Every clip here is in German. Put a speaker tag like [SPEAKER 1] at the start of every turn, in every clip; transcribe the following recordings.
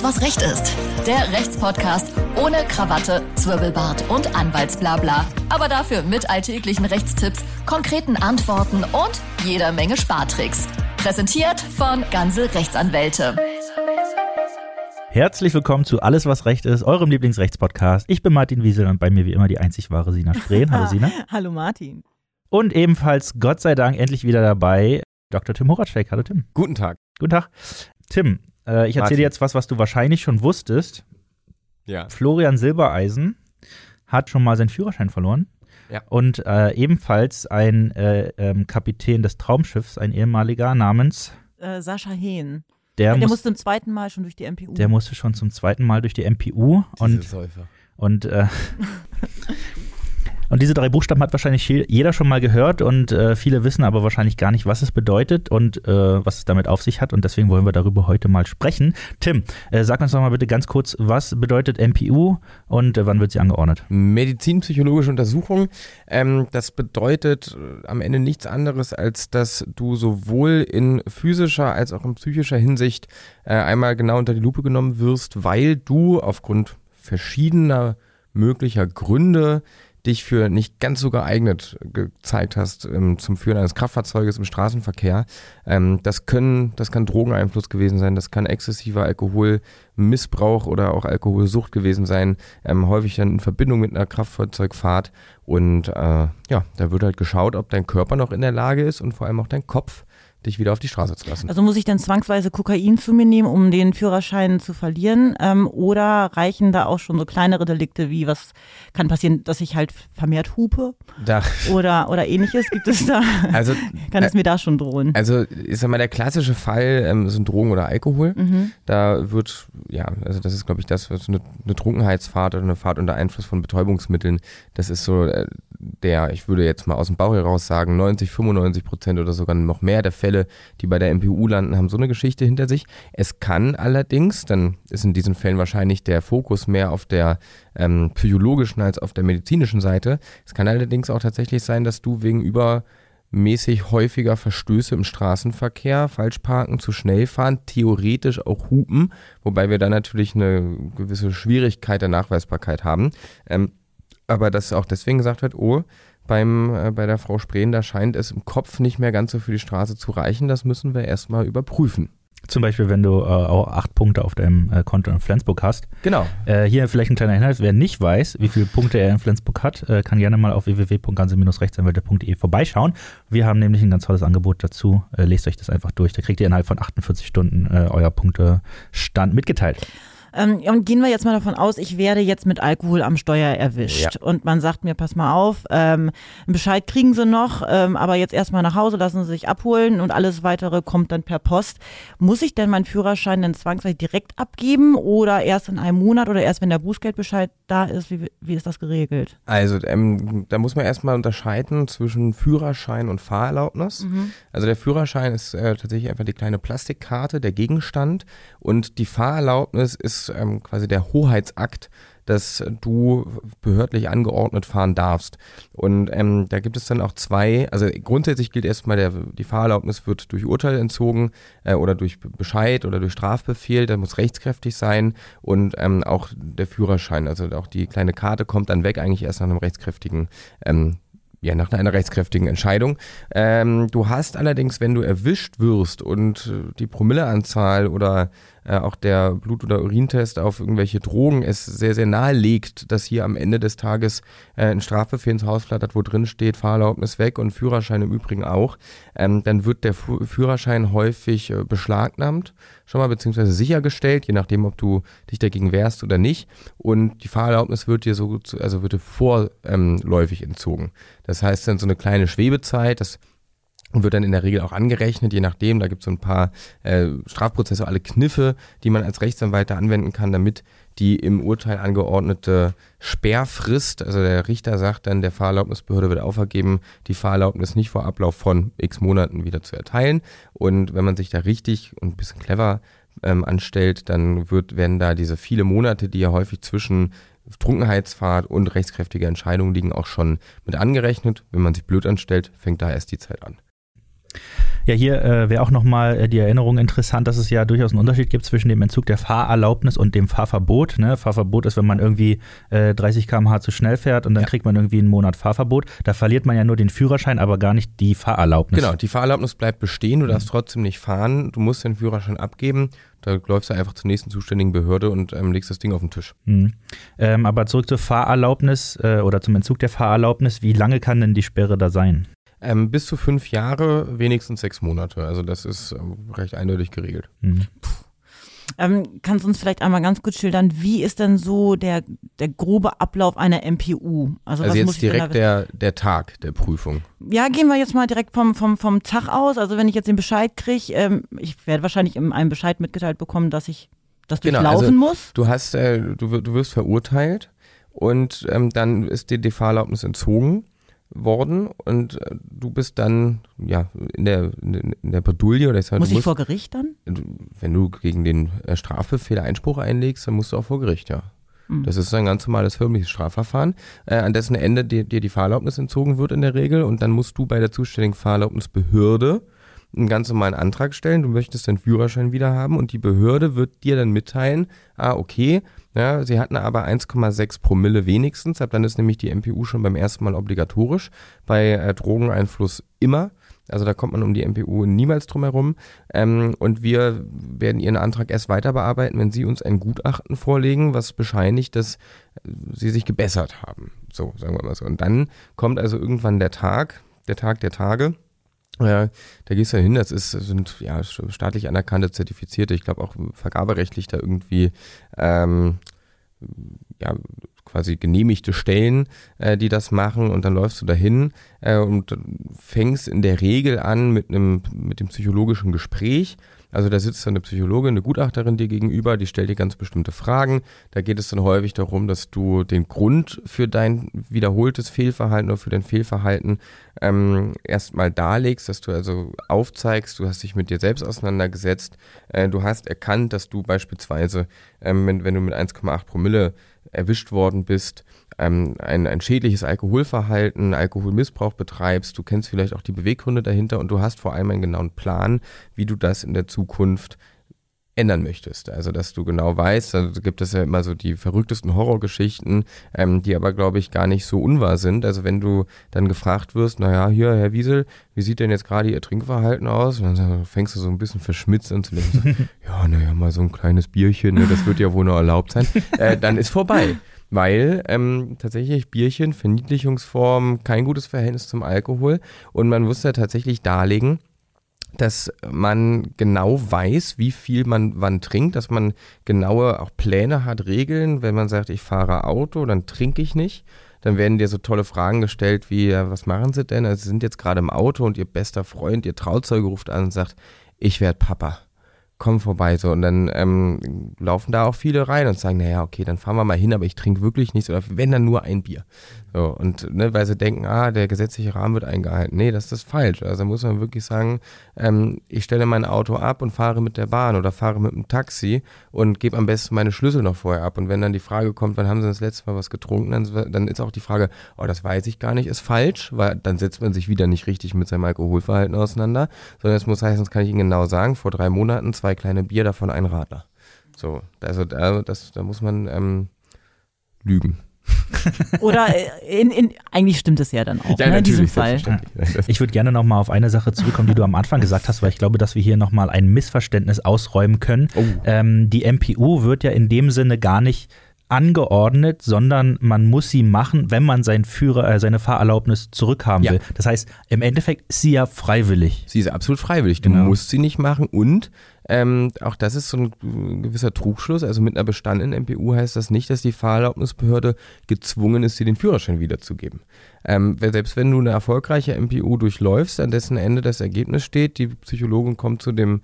[SPEAKER 1] Alles, was Recht ist. Der Rechtspodcast ohne Krawatte, Zwirbelbart und Anwaltsblabla. Aber dafür mit alltäglichen Rechtstipps, konkreten Antworten und jeder Menge Spartricks. Präsentiert von Ganze Rechtsanwälte.
[SPEAKER 2] Herzlich willkommen zu Alles, was Recht ist, eurem Lieblingsrechtspodcast. Ich bin Martin Wiesel und bei mir wie immer die einzig wahre Sina Spreen. Hallo Sina.
[SPEAKER 3] Hallo Martin.
[SPEAKER 2] Und ebenfalls, Gott sei Dank, endlich wieder dabei, Dr. Tim Horatschek. Hallo Tim.
[SPEAKER 4] Guten Tag.
[SPEAKER 2] Guten Tag. Tim, äh, ich erzähle dir jetzt was, was du wahrscheinlich schon wusstest.
[SPEAKER 4] Ja.
[SPEAKER 2] Florian Silbereisen hat schon mal seinen Führerschein verloren.
[SPEAKER 4] Ja.
[SPEAKER 2] Und äh, ebenfalls ein äh, ähm, Kapitän des Traumschiffs, ein ehemaliger namens,
[SPEAKER 3] Äh, Sascha Hehn.
[SPEAKER 2] der,
[SPEAKER 3] Der,
[SPEAKER 2] muss,
[SPEAKER 3] musste zum zweiten Mal schon durch die MPU.
[SPEAKER 2] der musste schon zum zweiten Mal durch die MPU. Und
[SPEAKER 4] Diese Säufer.
[SPEAKER 2] Und, äh, und diese drei Buchstaben hat wahrscheinlich je- jeder schon mal gehört und äh, viele wissen aber wahrscheinlich gar nicht, was es bedeutet und äh, was es damit auf sich hat. Und deswegen wollen wir darüber heute mal sprechen. Tim, äh, sag uns doch mal bitte ganz kurz, was bedeutet MPU und äh, wann wird sie angeordnet?
[SPEAKER 4] Medizinpsychologische Untersuchung. Ähm, das bedeutet äh, am Ende nichts anderes, als dass du sowohl in physischer als auch in psychischer Hinsicht äh, einmal genau unter die Lupe genommen wirst, weil du aufgrund verschiedener möglicher Gründe dich für nicht ganz so geeignet gezeigt hast ähm, zum Führen eines Kraftfahrzeuges im Straßenverkehr. Ähm, das können, das kann Drogeneinfluss gewesen sein, das kann exzessiver Alkoholmissbrauch oder auch Alkoholsucht gewesen sein, ähm, häufig dann in Verbindung mit einer Kraftfahrzeugfahrt. Und äh, ja, da wird halt geschaut, ob dein Körper noch in der Lage ist und vor allem auch dein Kopf, dich wieder auf die Straße zu lassen.
[SPEAKER 3] also muss ich dann zwangsweise Kokain zu mir nehmen, um den Führerschein zu verlieren? Ähm, oder reichen da auch schon so kleinere Delikte wie, was kann passieren, dass ich halt vermehrt hupe
[SPEAKER 4] Da,
[SPEAKER 3] oder, oder ähnliches? Gibt es da,
[SPEAKER 4] also,
[SPEAKER 3] kann es mir da schon drohen?
[SPEAKER 4] also ist ja mal der klassische Fall, ähm, sind Drogen oder Alkohol.
[SPEAKER 3] Mhm.
[SPEAKER 4] Da wird, ja, also das ist, glaube ich, das, was eine, eine Trunkenheitsfahrt oder eine Fahrt unter Einfluss von Betäubungsmitteln, das ist so äh, der, ich würde jetzt mal aus dem Bauch heraus sagen, 90, 95 Prozent oder sogar noch mehr der Fälle, die bei der MPU landen, haben so eine Geschichte hinter sich. Es kann allerdings, dann ist in diesen Fällen wahrscheinlich der Fokus mehr auf der ähm, psychologischen als auf der medizinischen Seite. Es kann allerdings auch tatsächlich sein, dass du wegen über mäßig häufiger Verstöße im Straßenverkehr, Falschparken, zu schnell fahren, theoretisch auch hupen, wobei wir da natürlich eine gewisse Schwierigkeit der Nachweisbarkeit haben. Ähm, aber dass auch deswegen gesagt wird, oh, beim, äh, bei der Frau Spreen, da scheint es im Kopf nicht mehr ganz so für die Straße zu reichen, das müssen wir erstmal überprüfen.
[SPEAKER 2] Zum Beispiel, wenn du äh, auch acht Punkte auf deinem äh, Konto in Flensburg hast.
[SPEAKER 4] Genau.
[SPEAKER 2] Äh, hier vielleicht ein kleiner Hinweis, wer nicht weiß, wie viele Punkte er in Flensburg hat, äh, kann gerne mal auf www.ganze-rechtsanwälte.de vorbeischauen. Wir haben nämlich ein ganz tolles Angebot dazu. Äh, lest euch das einfach durch. Da kriegt ihr innerhalb von 48 Stunden äh, euer Punktestand mitgeteilt.
[SPEAKER 3] Ähm, ja, und gehen wir jetzt mal davon aus, ich werde jetzt mit Alkohol am Steuer erwischt. Und man sagt mir, pass mal auf, ähm, einen Bescheid kriegen Sie noch, ähm, aber jetzt erstmal nach Hause, lassen Sie sich abholen und alles weitere kommt dann per Post. Muss ich denn meinen Führerschein dann zwangsweise direkt abgeben oder erst in einem Monat oder erst, wenn der Bußgeldbescheid da ist? Wie, wie ist das geregelt?
[SPEAKER 4] Also ähm, da muss man erstmal unterscheiden zwischen Führerschein und Fahrerlaubnis. Also der Führerschein ist äh, tatsächlich einfach die kleine Plastikkarte, der Gegenstand und die Fahrerlaubnis ist ähm, quasi der Hoheitsakt, dass du behördlich angeordnet fahren darfst. Und ähm, da gibt es dann auch zwei, also grundsätzlich gilt erstmal, der, die Fahrerlaubnis wird durch Urteil entzogen äh, oder durch Bescheid oder durch Strafbefehl, der muss rechtskräftig sein und ähm, auch der Führerschein, also auch die kleine Karte kommt dann weg, eigentlich erst nach einem rechtskräftigen ähm, ja, nach einer rechtskräftigen Entscheidung. Ähm, du hast allerdings, wenn du erwischt wirst und äh, die Promilleanzahl oder äh, auch der Blut- oder Urintest auf irgendwelche Drogen es sehr, sehr nahe legt, dass hier am Ende des Tages äh, ein Strafbefehl ins Haus flattert, wo drin steht, Fahrerlaubnis weg und Führerschein im Übrigen auch, ähm, dann wird der Fu Führerschein häufig äh, beschlagnahmt, schon mal beziehungsweise sichergestellt, je nachdem, ob du dich dagegen wehrst oder nicht. Und die Fahrerlaubnis wird dir so, also wird dir vorläufig entzogen. Das heißt dann so eine kleine Schwebezeit, das wird dann in der Regel auch angerechnet, je nachdem. Da gibt es so ein paar äh, strafprozessuale Kniffe, die man als Rechtsanwalt da anwenden kann, damit die im Urteil angeordnete Sperrfrist, also der Richter sagt dann, der Fahrerlaubnisbehörde wird aufergeben, die Fahrerlaubnis nicht vor Ablauf von x Monaten wieder zu erteilen. Und wenn man sich da richtig und ein bisschen clever ähm, anstellt, dann wird, werden da diese viele Monate, die ja häufig zwischen Trunkenheitsfahrt und rechtskräftige Entscheidungen liegen, auch schon mit angerechnet. Wenn man sich blöd anstellt, fängt da erst die Zeit an.
[SPEAKER 2] Ja, hier äh, wäre auch nochmal äh, die Erinnerung interessant, dass es ja durchaus einen Unterschied gibt zwischen dem Entzug der Fahrerlaubnis und dem Fahrverbot. Ne? Fahrverbot ist, wenn man irgendwie äh, 30 km/h zu schnell fährt und dann ja. kriegt man irgendwie einen Monat Fahrverbot. Da verliert man ja nur den Führerschein, aber gar nicht die Fahrerlaubnis.
[SPEAKER 4] Genau, die Fahrerlaubnis bleibt bestehen, du darfst mhm. trotzdem nicht fahren, du musst den Führerschein abgeben. Da läufst du einfach zur nächsten zuständigen Behörde und ähm, legst das Ding auf den Tisch.
[SPEAKER 2] Mhm. Ähm, aber zurück zur Fahrerlaubnis äh, oder zum Entzug der Fahrerlaubnis. Wie lange kann denn die Sperre da sein?
[SPEAKER 4] Ähm, bis zu fünf Jahre, wenigstens sechs Monate. Also das ist ähm, recht eindeutig geregelt. Mhm.
[SPEAKER 3] Ähm, kannst du uns vielleicht einmal ganz kurz schildern, wie ist denn so der, der grobe Ablauf einer MPU?
[SPEAKER 4] Also, also jetzt direkt der, der Tag der Prüfung.
[SPEAKER 3] Ja, gehen wir jetzt mal direkt vom, vom, vom Tag aus. Also wenn ich jetzt den Bescheid kriege, ähm, ich werde wahrscheinlich in einem Bescheid mitgeteilt bekommen, dass ich das genau, durchlaufen also muss.
[SPEAKER 4] Du hast, äh, du, du wirst verurteilt und ähm, dann ist dir die Fahrerlaubnis entzogen worden und äh, du bist dann ja in der in der Bredouille oder ich
[SPEAKER 3] sag, muss ich vor Gericht dann?
[SPEAKER 4] Wenn du gegen den äh, Strafbefehl Einspruch einlegst, dann musst du auch vor Gericht, ja. Mhm. Das ist ein ganz normales förmliches Strafverfahren, äh, an dessen Ende dir, dir die Fahrerlaubnis entzogen wird in der Regel und dann musst du bei der zuständigen Fahrerlaubnisbehörde einen ganz normalen Antrag stellen, du möchtest deinen Führerschein wieder haben und die Behörde wird dir dann mitteilen, ah, okay, ja, sie hatten aber 1,6 Promille wenigstens, ab dann ist nämlich die MPU schon beim ersten Mal obligatorisch, bei äh, Drogeneinfluss immer. Also da kommt man um die MPU niemals drum herum. Ähm, und wir werden Ihren Antrag erst weiter bearbeiten, wenn Sie uns ein Gutachten vorlegen, was bescheinigt, dass Sie sich gebessert haben. So, sagen wir mal so. Und dann kommt also irgendwann der Tag, der Tag der Tage ja, da gehst du hin, das ist, sind ja staatlich anerkannte, zertifizierte, ich glaube auch vergaberechtlich da irgendwie ähm, ja, quasi genehmigte Stellen, äh, die das machen und dann läufst du dahin äh, und fängst in der Regel an mit einem mit dem psychologischen Gespräch also da sitzt dann eine Psychologin, eine Gutachterin dir gegenüber, die stellt dir ganz bestimmte Fragen. Da geht es dann häufig darum, dass du den Grund für dein wiederholtes Fehlverhalten oder für dein Fehlverhalten ähm, erstmal darlegst, dass du also aufzeigst, du hast dich mit dir selbst auseinandergesetzt, äh, du hast erkannt, dass du beispielsweise, ähm, wenn, wenn du mit 1,8 Promille erwischt worden bist, ähm, ein, ein schädliches Alkoholverhalten, Alkoholmissbrauch betreibst, du kennst vielleicht auch die Beweggründe dahinter und du hast vor allem einen genauen Plan, wie du das in der Zukunft ändern möchtest. Also, dass du genau weißt, da gibt es ja immer so die verrücktesten Horrorgeschichten, ähm, die aber, glaube ich, gar nicht so unwahr sind. Also, wenn du dann gefragt wirst, naja, hier, Herr Wiesel, wie sieht denn jetzt gerade Ihr Trinkverhalten aus? Und dann fängst du so ein bisschen verschmitzt an zu denken, so, ja, naja, mal so ein kleines Bierchen, ne, das wird ja wohl noch erlaubt sein. Äh, dann ist vorbei weil ähm, tatsächlich Bierchen, Verniedlichungsform, kein gutes Verhältnis zum Alkohol und man muss ja tatsächlich darlegen, dass man genau weiß, wie viel man wann trinkt, dass man genaue auch Pläne hat, Regeln. Wenn man sagt, ich fahre Auto, dann trinke ich nicht. Dann werden dir so tolle Fragen gestellt wie, was machen Sie denn? Also Sie sind jetzt gerade im Auto und Ihr bester Freund, Ihr Trauzeuge ruft an und sagt, ich werde Papa komm vorbei so und dann ähm, laufen da auch viele rein und sagen, naja, okay, dann fahren wir mal hin, aber ich trinke wirklich nichts oder wenn dann nur ein Bier. So, und ne, weil sie denken, ah, der gesetzliche Rahmen wird eingehalten. Nee, das ist falsch. Also muss man wirklich sagen, ähm, ich stelle mein Auto ab und fahre mit der Bahn oder fahre mit dem Taxi und gebe am besten meine Schlüssel noch vorher ab. Und wenn dann die Frage kommt, wann haben sie das letzte Mal was getrunken, dann, dann ist auch die Frage, oh, das weiß ich gar nicht, ist falsch, weil dann setzt man sich wieder nicht richtig mit seinem Alkoholverhalten auseinander, sondern es muss heißen, das kann ich Ihnen genau sagen, vor drei Monaten zwei kleine Bier, davon ein Radler. So, also da, das, da muss man ähm, lügen.
[SPEAKER 3] Oder äh, in, in, eigentlich stimmt es ja dann auch ja, ne, in diesem Fall.
[SPEAKER 2] Ich würde gerne nochmal auf eine Sache zurückkommen, die du am Anfang gesagt hast, weil ich glaube, dass wir hier nochmal ein Missverständnis ausräumen können. Oh. Ähm, die MPU wird ja in dem Sinne gar nicht angeordnet, sondern man muss sie machen, wenn man seinen Führer, äh, seine Fahrerlaubnis zurückhaben ja. will. Das heißt, im Endeffekt ist sie ja freiwillig.
[SPEAKER 4] Sie ist absolut freiwillig. Du genau. musst sie nicht machen und ähm, auch das ist so ein gewisser Trugschluss. Also mit einer bestandenen MPU heißt das nicht, dass die Fahrerlaubnisbehörde gezwungen ist, dir den Führerschein wiederzugeben. Ähm, selbst wenn du eine erfolgreiche MPU durchläufst, an dessen Ende das Ergebnis steht, die Psychologin kommt zu dem,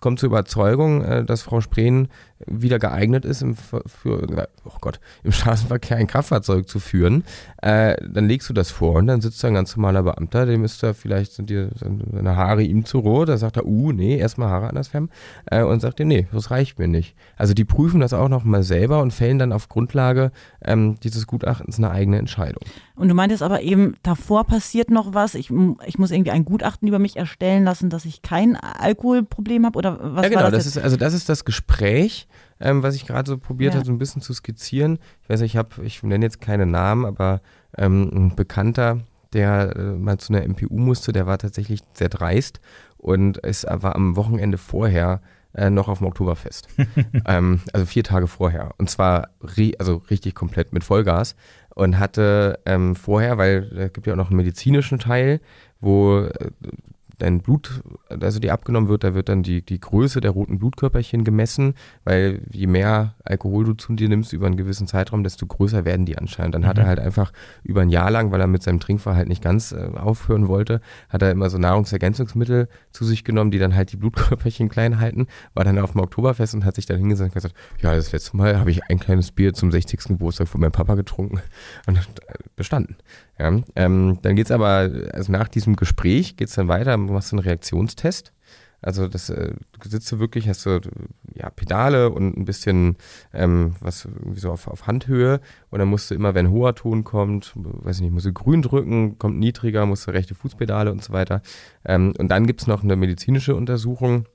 [SPEAKER 4] kommt zur Überzeugung, äh, dass Frau Spreen wieder geeignet ist, im, für, oh Gott, im Straßenverkehr ein Kraftfahrzeug zu führen, äh, dann legst du das vor und dann sitzt da ein ganz normaler Beamter, dem ist da vielleicht sind dir seine Haare ihm zu rot, da sagt er, uh, nee, erstmal Haare anders färben äh, und sagt dir, nee, das reicht mir nicht. Also die prüfen das auch nochmal selber und fällen dann auf Grundlage ähm, dieses Gutachtens eine eigene Entscheidung.
[SPEAKER 3] Und du meintest aber eben, davor passiert noch was. Ich, ich muss irgendwie ein Gutachten über mich erstellen lassen, dass ich kein Alkoholproblem habe oder was
[SPEAKER 4] Ja, genau,
[SPEAKER 3] war das,
[SPEAKER 4] das
[SPEAKER 3] jetzt?
[SPEAKER 4] ist, also das ist das Gespräch, ähm, was ich gerade so probiert
[SPEAKER 3] Ja.
[SPEAKER 4] habe, so ein bisschen zu skizzieren. Ich weiß nicht, ich habe, ich nenne jetzt keine Namen, aber ähm, ein Bekannter, der äh, mal zu einer MPU musste, der war tatsächlich sehr dreist und es war am Wochenende vorher äh, noch auf dem Oktoberfest. ähm, also vier Tage vorher. Und zwar ri also richtig komplett mit Vollgas. Und hatte ähm, vorher, weil es gibt ja auch noch einen medizinischen Teil, wo äh, dein Blut, also die abgenommen wird, da wird dann die, die Größe der roten Blutkörperchen gemessen, weil je mehr Alkohol du zu dir nimmst über einen gewissen Zeitraum, desto größer werden die anscheinend. Dann hat er halt einfach über ein Jahr lang, weil er mit seinem Trinkverhalten nicht ganz äh, aufhören wollte, hat er immer so Nahrungsergänzungsmittel zu sich genommen, die dann halt die Blutkörperchen klein halten, war dann auf dem Oktoberfest und hat sich dann hingesetzt und gesagt, ja, das letzte Mal habe ich ein kleines Bier zum 60. Geburtstag von meinem Papa getrunken und äh, bestanden. Ja, ähm, dann geht's aber, also nach diesem Gespräch geht's dann weiter, machst du einen Reaktionstest. Also das äh, sitzt du wirklich, hast du ja Pedale und ein bisschen ähm, was so auf, auf Handhöhe und dann musst du immer, wenn hoher Ton kommt, weiß ich nicht, musst du grün drücken, kommt niedriger, musst du rechte Fußpedale und so weiter. Ähm, und dann gibt's noch eine medizinische Untersuchung,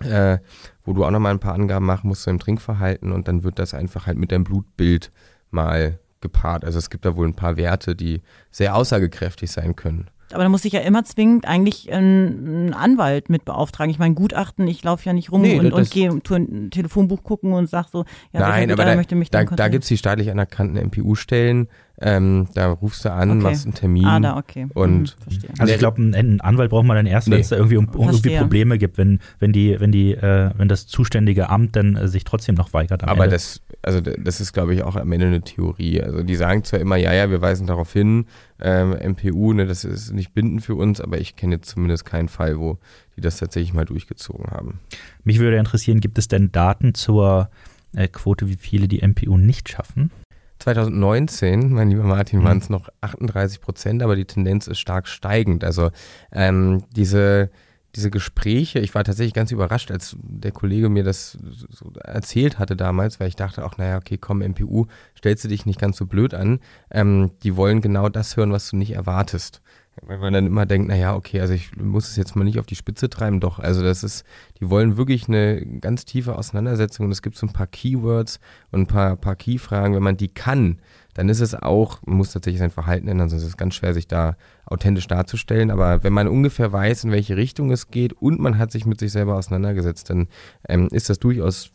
[SPEAKER 4] äh, wo du auch nochmal ein paar Angaben machen musst zu deinem Trinkverhalten und dann wird das einfach halt mit deinem Blutbild mal gepaart. Also es gibt da wohl ein paar Werte, die sehr aussagekräftig sein können.
[SPEAKER 3] Aber da muss ich ja immer zwingend eigentlich einen Anwalt mit beauftragen. Ich meine, Gutachten, ich laufe ja nicht rum
[SPEAKER 4] Nee,
[SPEAKER 3] und, und gehe ein Telefonbuch gucken und sag so, ja,
[SPEAKER 4] Nein, aber da,
[SPEAKER 3] möchte mich
[SPEAKER 4] da, da gibt es die staatlich anerkannten MPU-Stellen. Ähm, da rufst du an,
[SPEAKER 3] Okay.
[SPEAKER 4] machst einen Termin.
[SPEAKER 3] Ah, da, okay.
[SPEAKER 4] Und-
[SPEAKER 3] Mhm, verstehe.
[SPEAKER 2] Also ich glaube, einen, Anwalt braucht man dann erst, wenn
[SPEAKER 4] Nee.
[SPEAKER 2] es da irgendwie, um, um irgendwie. Probleme gibt, wenn, wenn die, wenn die, äh, wenn das zuständige Amt dann äh, sich trotzdem noch weigert. am
[SPEAKER 4] Aber
[SPEAKER 2] Ende.
[SPEAKER 4] das, also das ist, glaube ich, auch am Ende eine Theorie. Also die sagen zwar immer, ja, ja, wir weisen darauf hin, ähm, MPU, ne, das ist nicht bindend für uns, aber ich kenne jetzt zumindest keinen Fall, wo die das tatsächlich mal durchgezogen haben.
[SPEAKER 2] Mich würde interessieren, gibt es denn Daten zur äh, Quote, wie viele die MPU nicht schaffen?
[SPEAKER 4] 2019, mein lieber Martin,
[SPEAKER 2] Mhm.
[SPEAKER 4] waren es noch 38 Prozent, aber die Tendenz ist stark steigend. Also ähm, diese, diese Gespräche, ich war tatsächlich ganz überrascht, als der Kollege mir das so erzählt hatte damals, weil ich dachte auch, naja, okay, komm, MPU, stellst du dich nicht ganz so blöd an. Ähm, die wollen genau das hören, was du nicht erwartest. Weil man dann immer denkt, naja, okay, also ich muss es jetzt mal nicht auf die Spitze treiben, doch, also das ist, die wollen wirklich eine ganz tiefe Auseinandersetzung und es gibt so ein paar Keywords und ein paar, paar Keyfragen, wenn man die kann, dann ist es auch, man muss tatsächlich sein Verhalten ändern, sonst ist es ganz schwer, sich da authentisch darzustellen, aber wenn man ungefähr weiß, in welche Richtung es geht und man hat sich mit sich selber auseinandergesetzt, dann ähm, ist das durchaus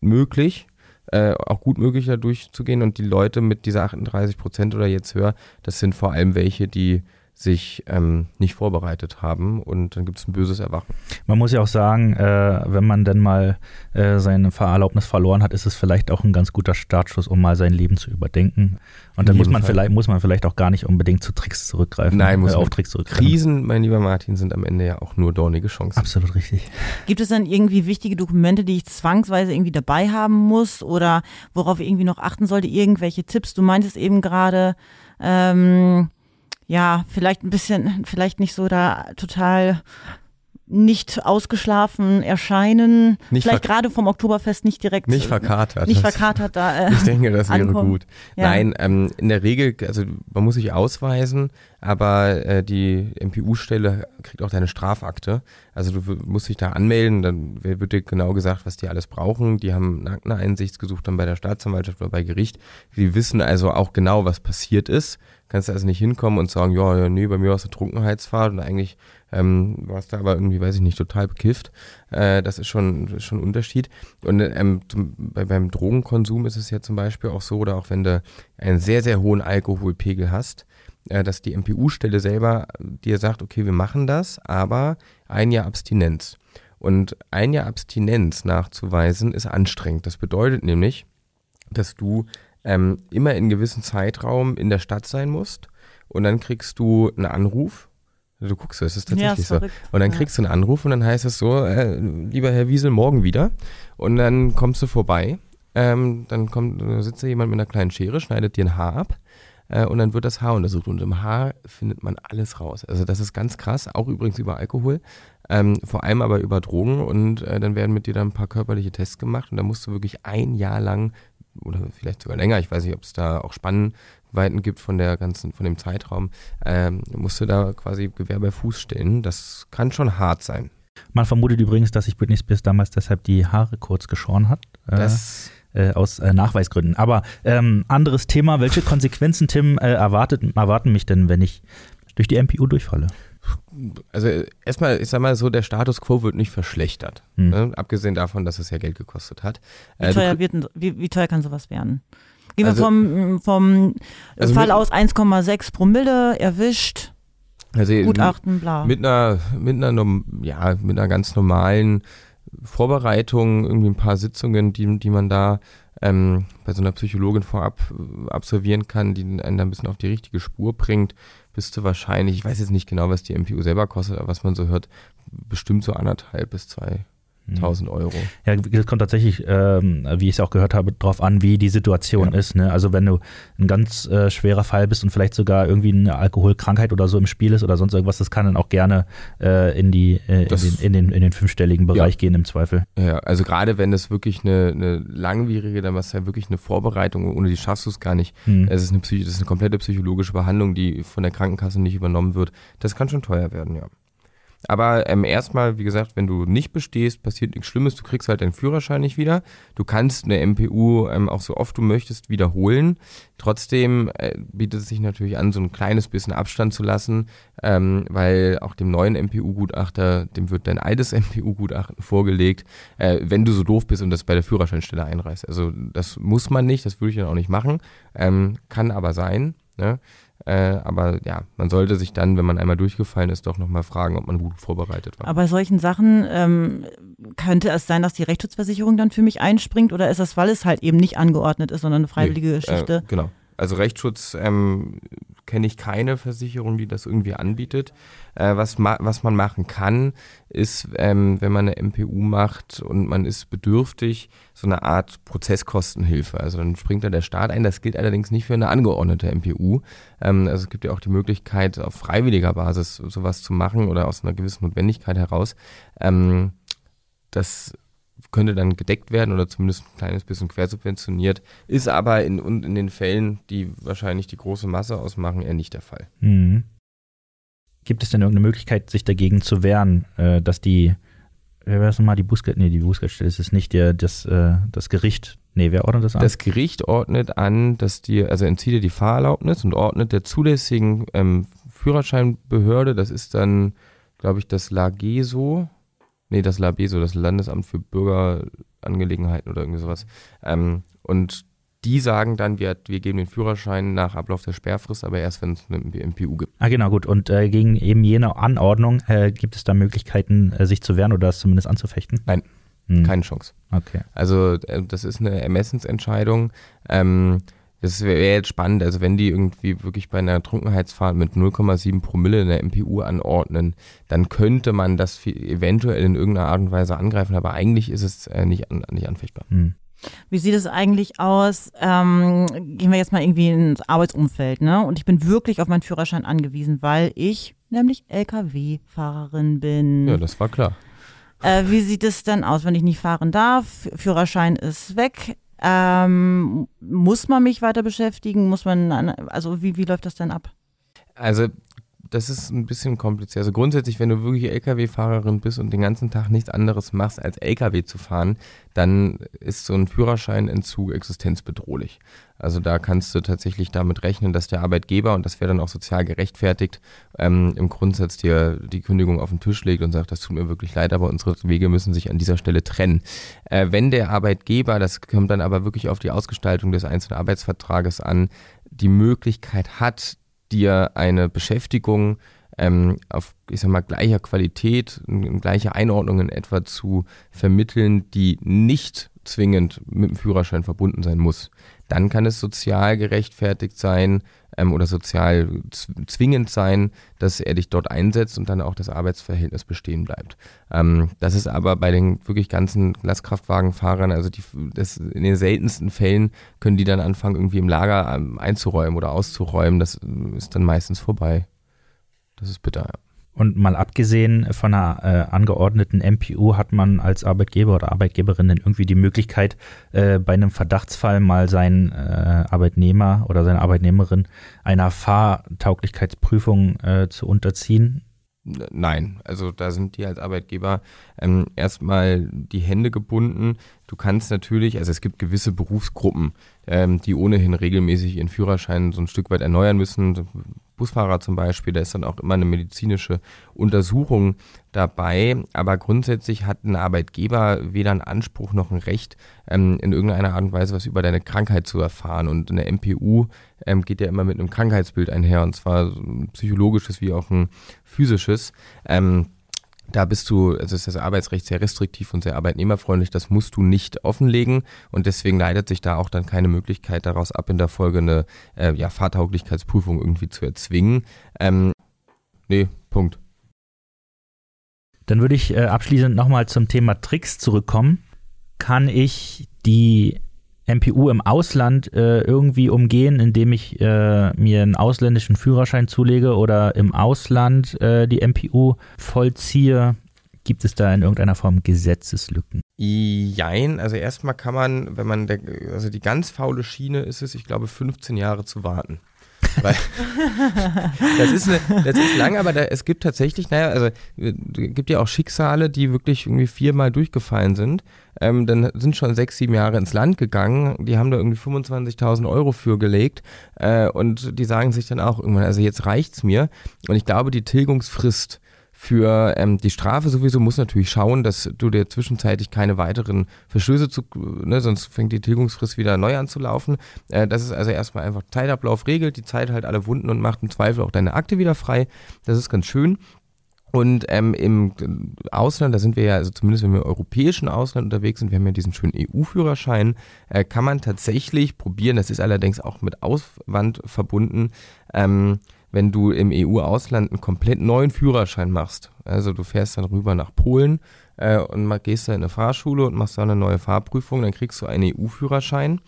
[SPEAKER 4] möglich, äh, auch gut möglich, da durchzugehen. Und die Leute mit dieser 38 Prozent oder jetzt höher, das sind vor allem welche, die sich ähm, nicht vorbereitet haben und dann gibt es ein böses Erwachen.
[SPEAKER 2] Man muss ja auch sagen, äh, wenn man dann mal äh, seine Fahrerlaubnis verloren hat, ist es vielleicht auch ein ganz guter Startschuss, um mal sein Leben zu überdenken. Und dann muss man,
[SPEAKER 4] Fall.
[SPEAKER 2] vielleicht, muss man vielleicht auch gar nicht unbedingt zu Tricks zurückgreifen.
[SPEAKER 4] Nein, muss
[SPEAKER 2] äh,
[SPEAKER 4] man-
[SPEAKER 2] auf Tricks zurückgreifen.
[SPEAKER 4] Krisen, mein lieber Martin, sind am Ende ja auch nur dornige Chancen.
[SPEAKER 2] Absolut richtig.
[SPEAKER 3] Gibt es dann irgendwie wichtige Dokumente, die ich zwangsweise irgendwie dabei haben muss oder worauf ich irgendwie noch achten sollte? Irgendwelche Tipps? Du meintest eben gerade, ähm, ja, vielleicht ein bisschen, vielleicht nicht so da total nicht ausgeschlafen erscheinen.
[SPEAKER 4] Nicht
[SPEAKER 3] vielleicht gerade vom Oktoberfest nicht direkt.
[SPEAKER 4] Nicht verkatert.
[SPEAKER 3] Nicht verkatert da. Äh,
[SPEAKER 4] Ich denke, das wäre
[SPEAKER 3] ankommen.
[SPEAKER 4] gut.
[SPEAKER 3] Ja.
[SPEAKER 4] Nein, ähm, in der Regel, also man muss sich ausweisen, aber äh, die MPU-Stelle kriegt auch deine Strafakte. Also du musst dich da anmelden, dann wird dir genau gesagt, was die alles brauchen. Die haben eine Akteneinsicht gesucht dann bei der Staatsanwaltschaft oder bei Gericht. Die wissen also auch genau, was passiert ist. Kannst du also nicht hinkommen und sagen, ja, ja nee, bei mir war es eine Trunkenheitsfahrt und eigentlich ähm, warst du aber irgendwie, weiß ich nicht, total bekifft. Äh, das ist schon, ist schon ein Unterschied. Und ähm, zum, bei, beim Drogenkonsum ist es ja zum Beispiel auch so, oder auch wenn du einen sehr, sehr hohen Alkoholpegel hast, äh, dass die MPU-Stelle selber dir sagt, okay, wir machen das, aber ein Jahr Abstinenz. Und ein Jahr Abstinenz nachzuweisen ist anstrengend. Das bedeutet nämlich, dass du ähm, immer in einem gewissen Zeitraum in der Stadt sein musst und dann kriegst du einen Anruf. Du guckst, es ist
[SPEAKER 3] ja,
[SPEAKER 4] tatsächlich
[SPEAKER 3] ist
[SPEAKER 4] so. Und dann
[SPEAKER 3] Ja.
[SPEAKER 4] kriegst du einen Anruf und dann heißt es so, äh, lieber Herr Wiesel, morgen wieder. Und dann kommst du vorbei. Ähm, dann kommt, sitzt da jemand mit einer kleinen Schere, schneidet dir ein Haar ab. äh, und dann wird das Haar untersucht und im Haar findet man alles raus. Also das ist ganz krass, auch übrigens über Alkohol, ähm, vor allem aber über Drogen und äh, dann werden mit dir dann ein paar körperliche Tests gemacht und da musst du wirklich ein Jahr lang oder vielleicht sogar länger, ich weiß nicht, ob es da auch Spannweiten gibt von der ganzen, von dem Zeitraum, ähm, musst du da quasi Gewehr bei Fuß stellen. Das kann schon hart sein.
[SPEAKER 2] Man vermutet übrigens, dass sich Britney Spears damals deshalb die Haare kurz geschoren hat. Äh,
[SPEAKER 4] Das
[SPEAKER 2] äh, aus äh, Nachweisgründen. Aber ähm, anderes Thema. Welche Konsequenzen, Tim, äh, erwartet, erwarten mich denn, wenn ich durch die MPU durchfalle?
[SPEAKER 4] also erstmal, ich sag mal so, der Status quo wird nicht verschlechtert.
[SPEAKER 2] Hm.
[SPEAKER 4] Ne? Abgesehen davon, dass es ja Geld gekostet hat.
[SPEAKER 3] Wie
[SPEAKER 4] Äh,
[SPEAKER 3] teuer, wird, wie, wie teuer kann sowas werden? Gehen
[SPEAKER 4] Also-
[SPEAKER 3] wir vom, vom
[SPEAKER 4] Also
[SPEAKER 3] Fall
[SPEAKER 4] mit-
[SPEAKER 3] aus 1,6 Promille, erwischt,
[SPEAKER 4] also
[SPEAKER 3] Gutachten, bla.
[SPEAKER 4] Mit einer, mit einer, ja, mit einer ganz normalen Vorbereitung, irgendwie ein paar Sitzungen, die, die man da ähm, bei so einer Psychologin vorab äh, absolvieren kann, die einen da ein bisschen auf die richtige Spur bringt, bist du wahrscheinlich, ich weiß jetzt nicht genau, was die MPU selber kostet, aber was man so hört, bestimmt so anderthalb bis zweitausend Euro.
[SPEAKER 2] Ja, das kommt tatsächlich, ähm, wie ich es auch gehört habe, darauf an, wie die Situation
[SPEAKER 4] Ja.
[SPEAKER 2] ist. Ne? Also wenn du ein ganz äh, schwerer Fall bist und vielleicht sogar irgendwie eine Alkoholkrankheit oder so im Spiel ist oder sonst irgendwas, das kann dann auch gerne äh, in, die, äh, in,
[SPEAKER 4] Das-
[SPEAKER 2] den, in, den, in den fünfstelligen Bereich gehen im Zweifel.
[SPEAKER 4] Ja, also gerade wenn es wirklich eine, eine langwierige, dann ist ja wirklich eine Vorbereitung, ohne die schaffst du es gar nicht.
[SPEAKER 2] Hm.
[SPEAKER 4] Es ist eine, Psych das ist eine komplette psychologische Behandlung, die von der Krankenkasse nicht übernommen wird. Das kann schon teuer werden, ja. Aber ähm, erstmal, wie gesagt, wenn du nicht bestehst, passiert nichts Schlimmes, du kriegst halt deinen Führerschein nicht wieder. Du kannst eine MPU ähm, auch so oft du möchtest wiederholen. Trotzdem äh, bietet es sich natürlich an, so ein kleines bisschen Abstand zu lassen, ähm, weil auch dem neuen MPU-Gutachter, dem wird dein altes MPU-Gutachten vorgelegt, äh, wenn du so doof bist und das bei der Führerscheinstelle einreißt. Also das muss man nicht, das würde ich dann auch nicht machen, ähm, kann aber sein. Ne? Äh, aber ja, man sollte sich dann, wenn man einmal durchgefallen ist, doch nochmal fragen, ob man gut vorbereitet war.
[SPEAKER 3] Aber bei solchen Sachen ähm, könnte es sein, dass die Rechtsschutzversicherung dann für mich einspringt oder ist das, weil es halt eben nicht angeordnet ist, sondern eine freiwillige
[SPEAKER 4] Nee,
[SPEAKER 3] Geschichte?
[SPEAKER 4] Äh, genau. Also Rechtsschutz ähm, kenne ich keine Versicherung, die das irgendwie anbietet. Äh, was, ma was man machen kann, ist, ähm, wenn man eine MPU macht und man ist bedürftig, so eine Art Prozesskostenhilfe. Also dann springt da der Staat ein. Das gilt allerdings nicht für eine angeordnete MPU. Ähm, also es gibt ja auch die Möglichkeit, auf freiwilliger Basis sowas zu machen oder aus einer gewissen Notwendigkeit heraus. Ähm, das könnte dann gedeckt werden oder zumindest ein kleines bisschen quersubventioniert, ist aber in, in den Fällen, die wahrscheinlich die große Masse ausmachen, eher nicht der Fall.
[SPEAKER 2] Mhm. Gibt es denn irgendeine Möglichkeit, sich dagegen zu wehren, äh, dass die, wer war das nochmal, die Bußgeld, nee, die Bußgeldstelle ist es nicht, der, das, äh, das Gericht, nee, wer ordnet das an?
[SPEAKER 4] Das Gericht ordnet an, dass dir, also entzieht dir die Fahrerlaubnis und ordnet der zulässigen ähm, Führerscheinbehörde, das ist dann, glaube ich, das LAGESO, nee, das LABESO, das Landesamt für Bürgerangelegenheiten oder irgendwie sowas. Ähm, und die sagen dann, wir, wir geben den Führerschein nach Ablauf der Sperrfrist, aber erst, wenn es eine MPU gibt.
[SPEAKER 2] ah, genau, gut. Und äh, gegen eben jene Anordnung äh, gibt es da Möglichkeiten, äh, sich zu wehren oder das zumindest anzufechten?
[SPEAKER 4] Nein.
[SPEAKER 2] Hm.
[SPEAKER 4] Keine Chance.
[SPEAKER 2] Okay.
[SPEAKER 4] Also äh, das ist eine Ermessensentscheidung. Ähm, das wäre jetzt spannend, also wenn die irgendwie wirklich bei einer Trunkenheitsfahrt mit 0,7 Promille in der MPU anordnen, dann könnte man das eventuell in irgendeiner Art und Weise angreifen, aber eigentlich ist es äh, nicht, nicht anfechtbar.
[SPEAKER 2] Hm.
[SPEAKER 3] Wie sieht es eigentlich aus? Ähm, gehen wir jetzt mal irgendwie ins Arbeitsumfeld, ne? Und ich bin wirklich auf meinen Führerschein angewiesen, weil ich nämlich LKW-Fahrerin bin.
[SPEAKER 4] Ja, das war klar.
[SPEAKER 3] Äh, wie sieht es denn aus, wenn ich nicht fahren darf? Führerschein ist weg. Ähm, muss man mich weiter beschäftigen? Muss man, an- also wie, wie läuft das denn ab?
[SPEAKER 4] Also das ist ein bisschen kompliziert. Also grundsätzlich, wenn du wirklich Lkw-Fahrerin bist und den ganzen Tag nichts anderes machst, als Lkw zu fahren, dann ist so ein Führerscheinentzug existenzbedrohlich. Also da kannst du tatsächlich damit rechnen, dass der Arbeitgeber, und das wäre dann auch sozial gerechtfertigt, ähm, im Grundsatz dir die Kündigung auf den Tisch legt und sagt, das tut mir wirklich leid, aber unsere Wege müssen sich an dieser Stelle trennen. Äh, wenn der Arbeitgeber, das kommt dann aber wirklich auf die Ausgestaltung des einzelnen Arbeitsvertrages an, die Möglichkeit hat, dir eine Beschäftigung ähm, auf, ich sag mal, gleicher Qualität, in, gleicher Einordnung in etwa zu vermitteln, die nicht zwingend mit dem Führerschein verbunden sein muss. Dann kann es sozial gerechtfertigt sein ähm, oder sozial zwingend sein, dass er dich dort einsetzt und dann auch das Arbeitsverhältnis bestehen bleibt. Ähm, das ist aber bei den wirklich ganzen Lastkraftwagenfahrern, also die, das, in den seltensten Fällen können die dann anfangen, irgendwie im Lager ähm, einzuräumen oder auszuräumen. Das ist dann meistens vorbei. Das ist bitter. Ja.
[SPEAKER 2] Und mal abgesehen von einer äh, angeordneten MPU hat man als Arbeitgeber oder Arbeitgeberin dann irgendwie die Möglichkeit, äh, bei einem Verdachtsfall mal seinen äh, Arbeitnehmer oder seine Arbeitnehmerin einer Fahrtauglichkeitsprüfung äh, zu unterziehen.
[SPEAKER 4] Nein, also da sind die als Arbeitgeber ähm, erstmal die Hände gebunden. Du kannst natürlich, also es gibt gewisse Berufsgruppen, ähm, die ohnehin regelmäßig ihren Führerschein so ein Stück weit erneuern müssen. Busfahrer zum Beispiel, da ist dann auch immer eine medizinische Untersuchung dabei. Aber grundsätzlich hat ein Arbeitgeber weder einen Anspruch noch ein Recht, ähm, in irgendeiner Art und Weise was über deine Krankheit zu erfahren. Und eine MPU ähm, geht ja immer mit einem Krankheitsbild einher, und zwar ein psychologisches wie auch ein physisches. Ähm, da bist du, also ist das Arbeitsrecht sehr restriktiv und sehr arbeitnehmerfreundlich, das musst du nicht offenlegen und deswegen leitet sich da auch dann keine Möglichkeit daraus ab, in der Folge eine äh, ja, Fahrtauglichkeitsprüfung irgendwie zu erzwingen. Ähm, nee, Punkt.
[SPEAKER 2] Dann würde ich äh, abschließend nochmal zum Thema Tricks zurückkommen. Kann ich die MPU im Ausland äh, irgendwie umgehen, indem ich äh, mir einen ausländischen Führerschein zulege oder im Ausland äh, die MPU vollziehe? Gibt es da in irgendeiner Form Gesetzeslücken?
[SPEAKER 4] Jein, also erstmal kann man, wenn man, der, also die ganz faule Schiene ist es, ich glaube, 15 Jahre zu warten. Weil, das, ist eine, das ist lang, aber da, es gibt tatsächlich, naja, also es gibt ja auch Schicksale, die wirklich irgendwie viermal durchgefallen sind. Ähm, dann sind schon sechs, sieben Jahre ins Land gegangen. Die haben da irgendwie 25.000 Euro für gelegt. Äh, und die sagen sich dann auch irgendwann, also jetzt reicht's mir. Und ich glaube, die Tilgungsfrist für ähm, die Strafe sowieso muss natürlich schauen, dass du dir zwischenzeitlich keine weiteren Verstöße zu, ne, sonst fängt die Tilgungsfrist wieder neu an zu laufen. Äh, das ist also erstmal einfach Zeitablauf regelt, die Zeit halt alle Wunden und macht im Zweifel auch deine Akte wieder frei. Das ist ganz schön. Und ähm, im Ausland, da sind wir ja, also zumindest wenn wir im europäischen Ausland unterwegs sind, wir haben ja diesen schönen EU-Führerschein, äh, kann man tatsächlich probieren, das ist allerdings auch mit Auswand verbunden, ähm, wenn du im EU-Ausland einen komplett neuen Führerschein machst. Also du fährst dann rüber nach Polen äh, und gehst da in eine Fahrschule und machst da eine neue Fahrprüfung, dann kriegst du einen EU-Führerschein.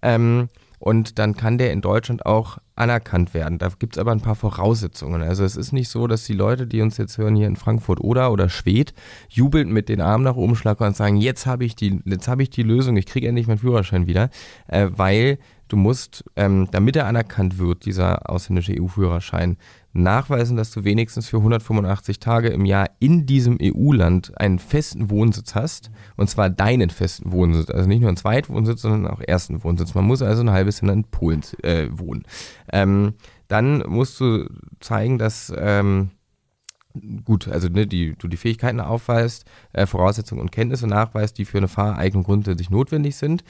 [SPEAKER 4] Ähm, und dann kann der in Deutschland auch anerkannt werden. Da gibt es aber ein paar Voraussetzungen. Also es ist nicht so, dass die Leute, die uns jetzt hören hier in Frankfurt oder oder Schwedt, jubelnd mit den Armen nach oben schlagen und sagen, jetzt habe ich die, jetzt habe ich die Lösung, ich kriege endlich meinen Führerschein wieder, äh, weil du musst, ähm, damit er anerkannt wird, dieser ausländische EU-Führerschein, nachweisen, dass du wenigstens für 185 Tage im Jahr in diesem EU-Land einen festen Wohnsitz hast. Und zwar deinen festen Wohnsitz. Also nicht nur einen Zweitwohnsitz, sondern auch ersten Wohnsitz. Man muss also ein halbes Jahr in Polen äh, wohnen. Ähm, dann musst du zeigen, dass ähm, gut, also ne, die, du die Fähigkeiten aufweist, äh, Voraussetzungen und Kenntnisse nachweist, die für eine Fahreignung grundsätzlich notwendig sind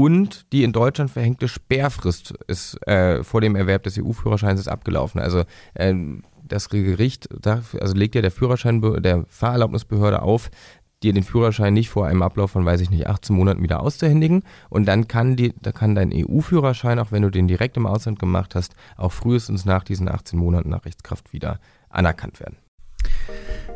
[SPEAKER 4] und die in Deutschland verhängte Sperrfrist ist äh, vor dem Erwerb des EU-Führerscheins abgelaufen. Also äh, das Gericht also legt ja der Führerschein der Fahrerlaubnisbehörde auf, dir den Führerschein nicht vor einem Ablauf von, weiß ich nicht, 18 Monaten wieder auszuhändigen. Und dann kann, die, da kann dein EU-Führerschein, auch wenn du den direkt im Ausland gemacht hast, auch frühestens nach diesen 18 Monaten nach Rechtskraft wieder anerkannt werden.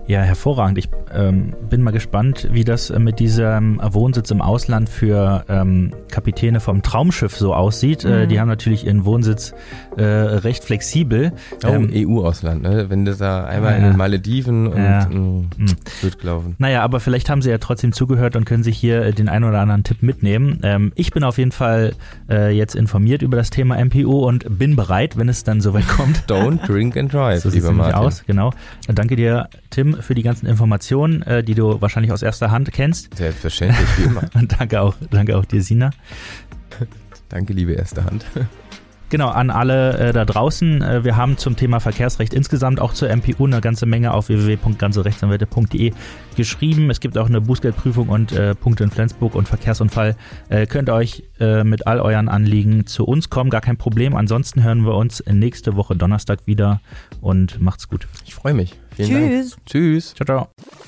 [SPEAKER 2] Ja, hervorragend. Ich ähm, bin mal gespannt, wie das äh, mit diesem Wohnsitz im Ausland für ähm, Kapitäne vom Traumschiff so aussieht. Äh, mhm. Äh, die haben natürlich ihren Wohnsitz äh, recht flexibel.
[SPEAKER 4] Oh, ähm, EU-Ausland, ne? Wenn du da einmal ja. in den Malediven und ja. mh, mm, mhm. wird gelaufen.
[SPEAKER 2] Naja, aber vielleicht haben sie ja trotzdem zugehört und können sich hier äh, den einen oder anderen Tipp mitnehmen. Ähm, ich bin auf jeden Fall äh, jetzt informiert über das Thema MPU und bin bereit, wenn es dann soweit kommt.
[SPEAKER 4] Don't drink and drive,
[SPEAKER 2] so lieber Martin. aus, genau. Danke dir, Tim für die ganzen Informationen, äh, die du wahrscheinlich aus erster Hand kennst.
[SPEAKER 4] Selbstverständlich, wie immer.
[SPEAKER 2] Und danke auch, danke auch dir, Sina.
[SPEAKER 4] danke, liebe erste Hand.
[SPEAKER 2] Genau, an alle äh, da draußen. Äh, wir haben zum Thema Verkehrsrecht insgesamt auch zur MPU eine ganze Menge auf www.ganzerechtsanwälte.de geschrieben. Es gibt auch eine Bußgeldprüfung und äh, Punkte in Flensburg und Verkehrsunfall. Äh, könnt ihr euch äh, mit all euren Anliegen zu uns kommen, gar kein Problem. Ansonsten hören wir uns nächste Woche Donnerstag wieder und macht's gut.
[SPEAKER 4] Ich freue mich.
[SPEAKER 3] Vielen Tschüss. Dank.
[SPEAKER 4] Tschüss.
[SPEAKER 2] Ciao, ciao.